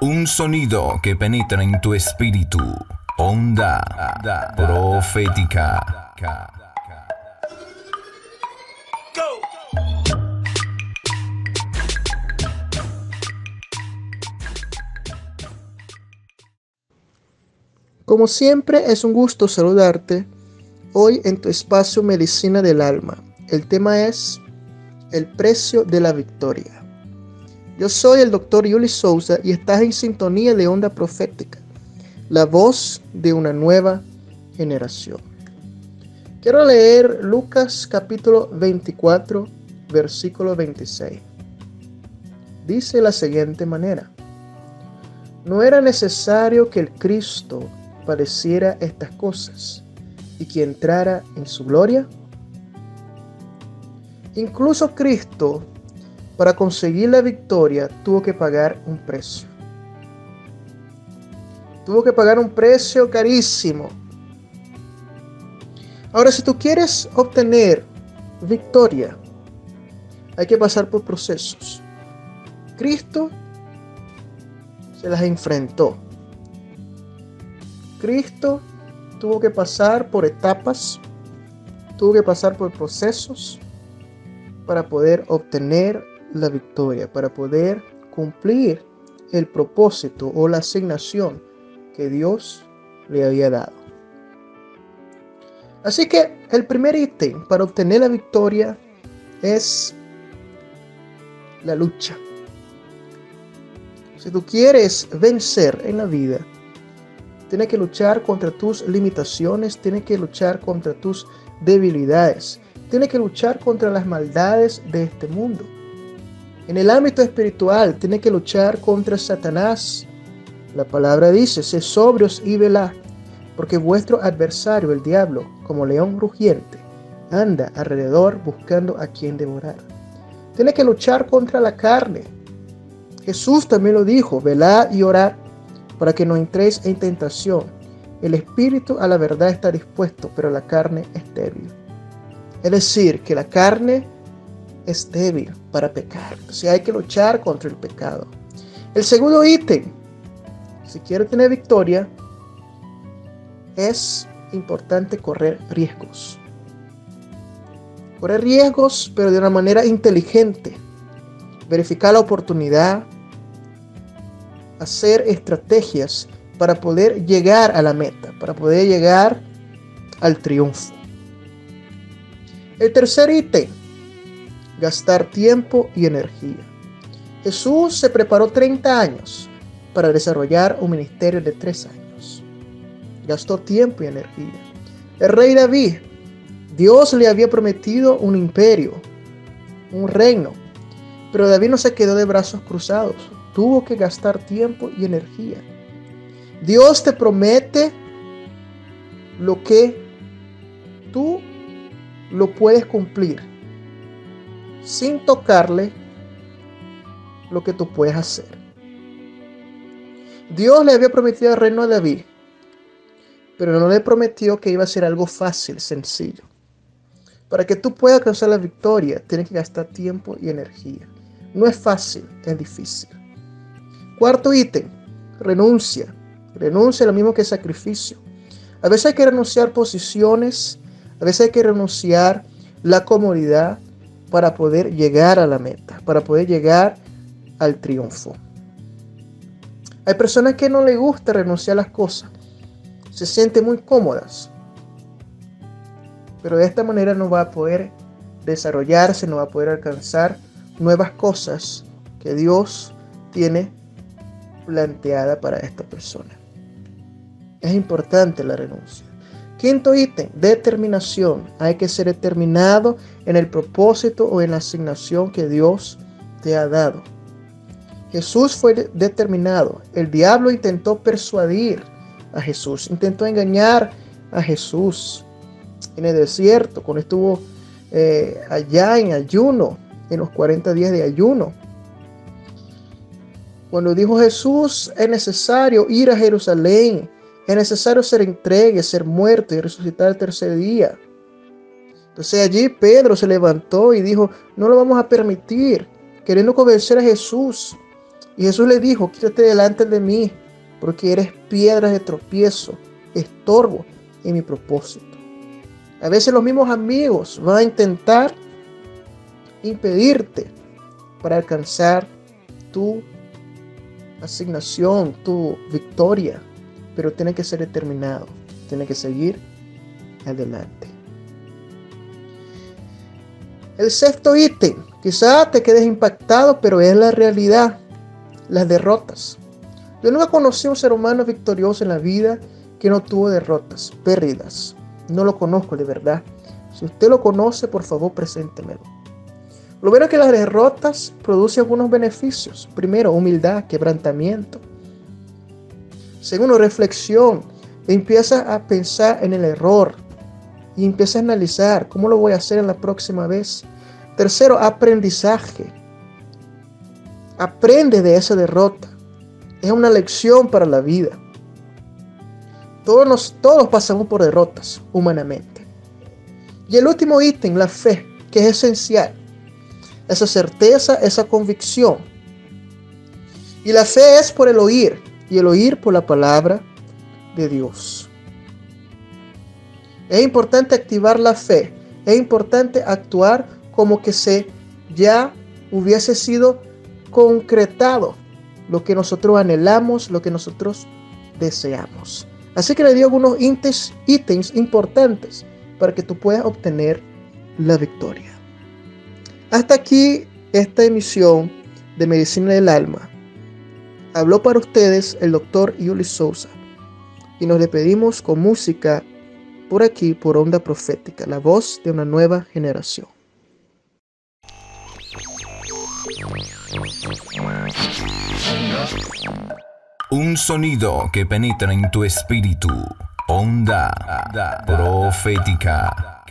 Un sonido que penetra en tu espíritu. Onda profética. Como siempre, es un gusto saludarte hoy en tu espacio Medicina del Alma. El tema es el precio de la victoria. Yo soy el doctor Yuli Souza y estás en sintonía de Onda Profética, la voz de una nueva generación. Quiero leer Lucas capítulo 24, versículo 26. Dice la siguiente manera. No era necesario que el Cristo padeciera estas cosas y que entrara en su gloria? Incluso Cristo, para conseguir la victoria, tuvo que pagar un precio. Tuvo que pagar un precio carísimo. Ahora, si tú quieres obtener victoria, hay que pasar por procesos. Cristo se las enfrentó. Cristo tuvo que pasar por etapas, tuvo que pasar por procesos para poder obtener la victoria, para poder cumplir el propósito o la asignación que Dios le había dado. Así que el primer ítem para obtener la victoria es la lucha. Si tú quieres vencer en la vida, Tienes que luchar contra tus limitaciones, tienes que luchar contra tus debilidades, tienes que luchar contra las maldades de este mundo. En el ámbito espiritual, tienes que luchar contra Satanás. La palabra dice, sé sobrios y velad, porque vuestro adversario, el diablo, como león rugiente, anda alrededor buscando a quien devorar. Tienes que luchar contra la carne. Jesús también lo dijo, velad y orad para que no entréis en tentación. El espíritu a la verdad está dispuesto, pero la carne es débil. Es decir, que la carne es débil para pecar. O sea, hay que luchar contra el pecado. El segundo ítem, si quiere tener victoria, es importante correr riesgos. Correr riesgos, pero de una manera inteligente. Verificar la oportunidad, hacer estrategias para poder llegar a la meta, para poder llegar al triunfo. El tercer ítem, gastar tiempo y energía. Jesús se preparó 30 años para desarrollar un ministerio de 3 años. Gastó tiempo y energía. El rey David, Dios le había prometido un imperio, un reino, pero David no se quedó de brazos cruzados tuvo que gastar tiempo y energía. Dios te promete lo que tú lo puedes cumplir sin tocarle lo que tú puedes hacer. Dios le había prometido el reino a David, pero no le prometió que iba a ser algo fácil, sencillo. Para que tú puedas alcanzar la victoria, tienes que gastar tiempo y energía. No es fácil, es difícil. Cuarto ítem, renuncia. Renuncia lo mismo que sacrificio. A veces hay que renunciar posiciones, a veces hay que renunciar la comodidad para poder llegar a la meta, para poder llegar al triunfo. Hay personas que no les gusta renunciar a las cosas, se sienten muy cómodas, pero de esta manera no va a poder desarrollarse, no va a poder alcanzar nuevas cosas que Dios tiene planteada para esta persona. Es importante la renuncia. Quinto ítem, determinación. Hay que ser determinado en el propósito o en la asignación que Dios te ha dado. Jesús fue determinado. El diablo intentó persuadir a Jesús, intentó engañar a Jesús en el desierto, cuando estuvo eh, allá en ayuno, en los 40 días de ayuno. Cuando dijo Jesús, es necesario ir a Jerusalén, es necesario ser entregue, ser muerto y resucitar el tercer día. Entonces allí Pedro se levantó y dijo, no lo vamos a permitir, queriendo convencer a Jesús. Y Jesús le dijo, quítate delante de mí, porque eres piedra de tropiezo, estorbo en mi propósito. A veces los mismos amigos van a intentar impedirte para alcanzar tu asignación, tu victoria, pero tiene que ser determinado, tiene que seguir adelante. El sexto ítem, quizá te quedes impactado, pero es la realidad, las derrotas. Yo nunca conocí a un ser humano victorioso en la vida que no tuvo derrotas, pérdidas. No lo conozco de verdad. Si usted lo conoce, por favor, preséntemelo. Lo bueno es que las derrotas producen algunos beneficios. Primero, humildad, quebrantamiento. Segundo, reflexión. Empieza a pensar en el error y empieza a analizar cómo lo voy a hacer en la próxima vez. Tercero, aprendizaje. Aprende de esa derrota. Es una lección para la vida. Todos, todos pasamos por derrotas humanamente. Y el último ítem, la fe, que es esencial. Esa certeza, esa convicción. Y la fe es por el oír, y el oír por la palabra de Dios. Es importante activar la fe. Es importante actuar como que se ya hubiese sido concretado lo que nosotros anhelamos, lo que nosotros deseamos. Así que le dio algunos ítems importantes para que tú puedas obtener la victoria. Hasta aquí esta emisión de Medicina del Alma. Habló para ustedes el doctor Yuli Sousa y nos despedimos con música por aquí por Onda Profética, la voz de una nueva generación. Un sonido que penetra en tu espíritu. Onda profética.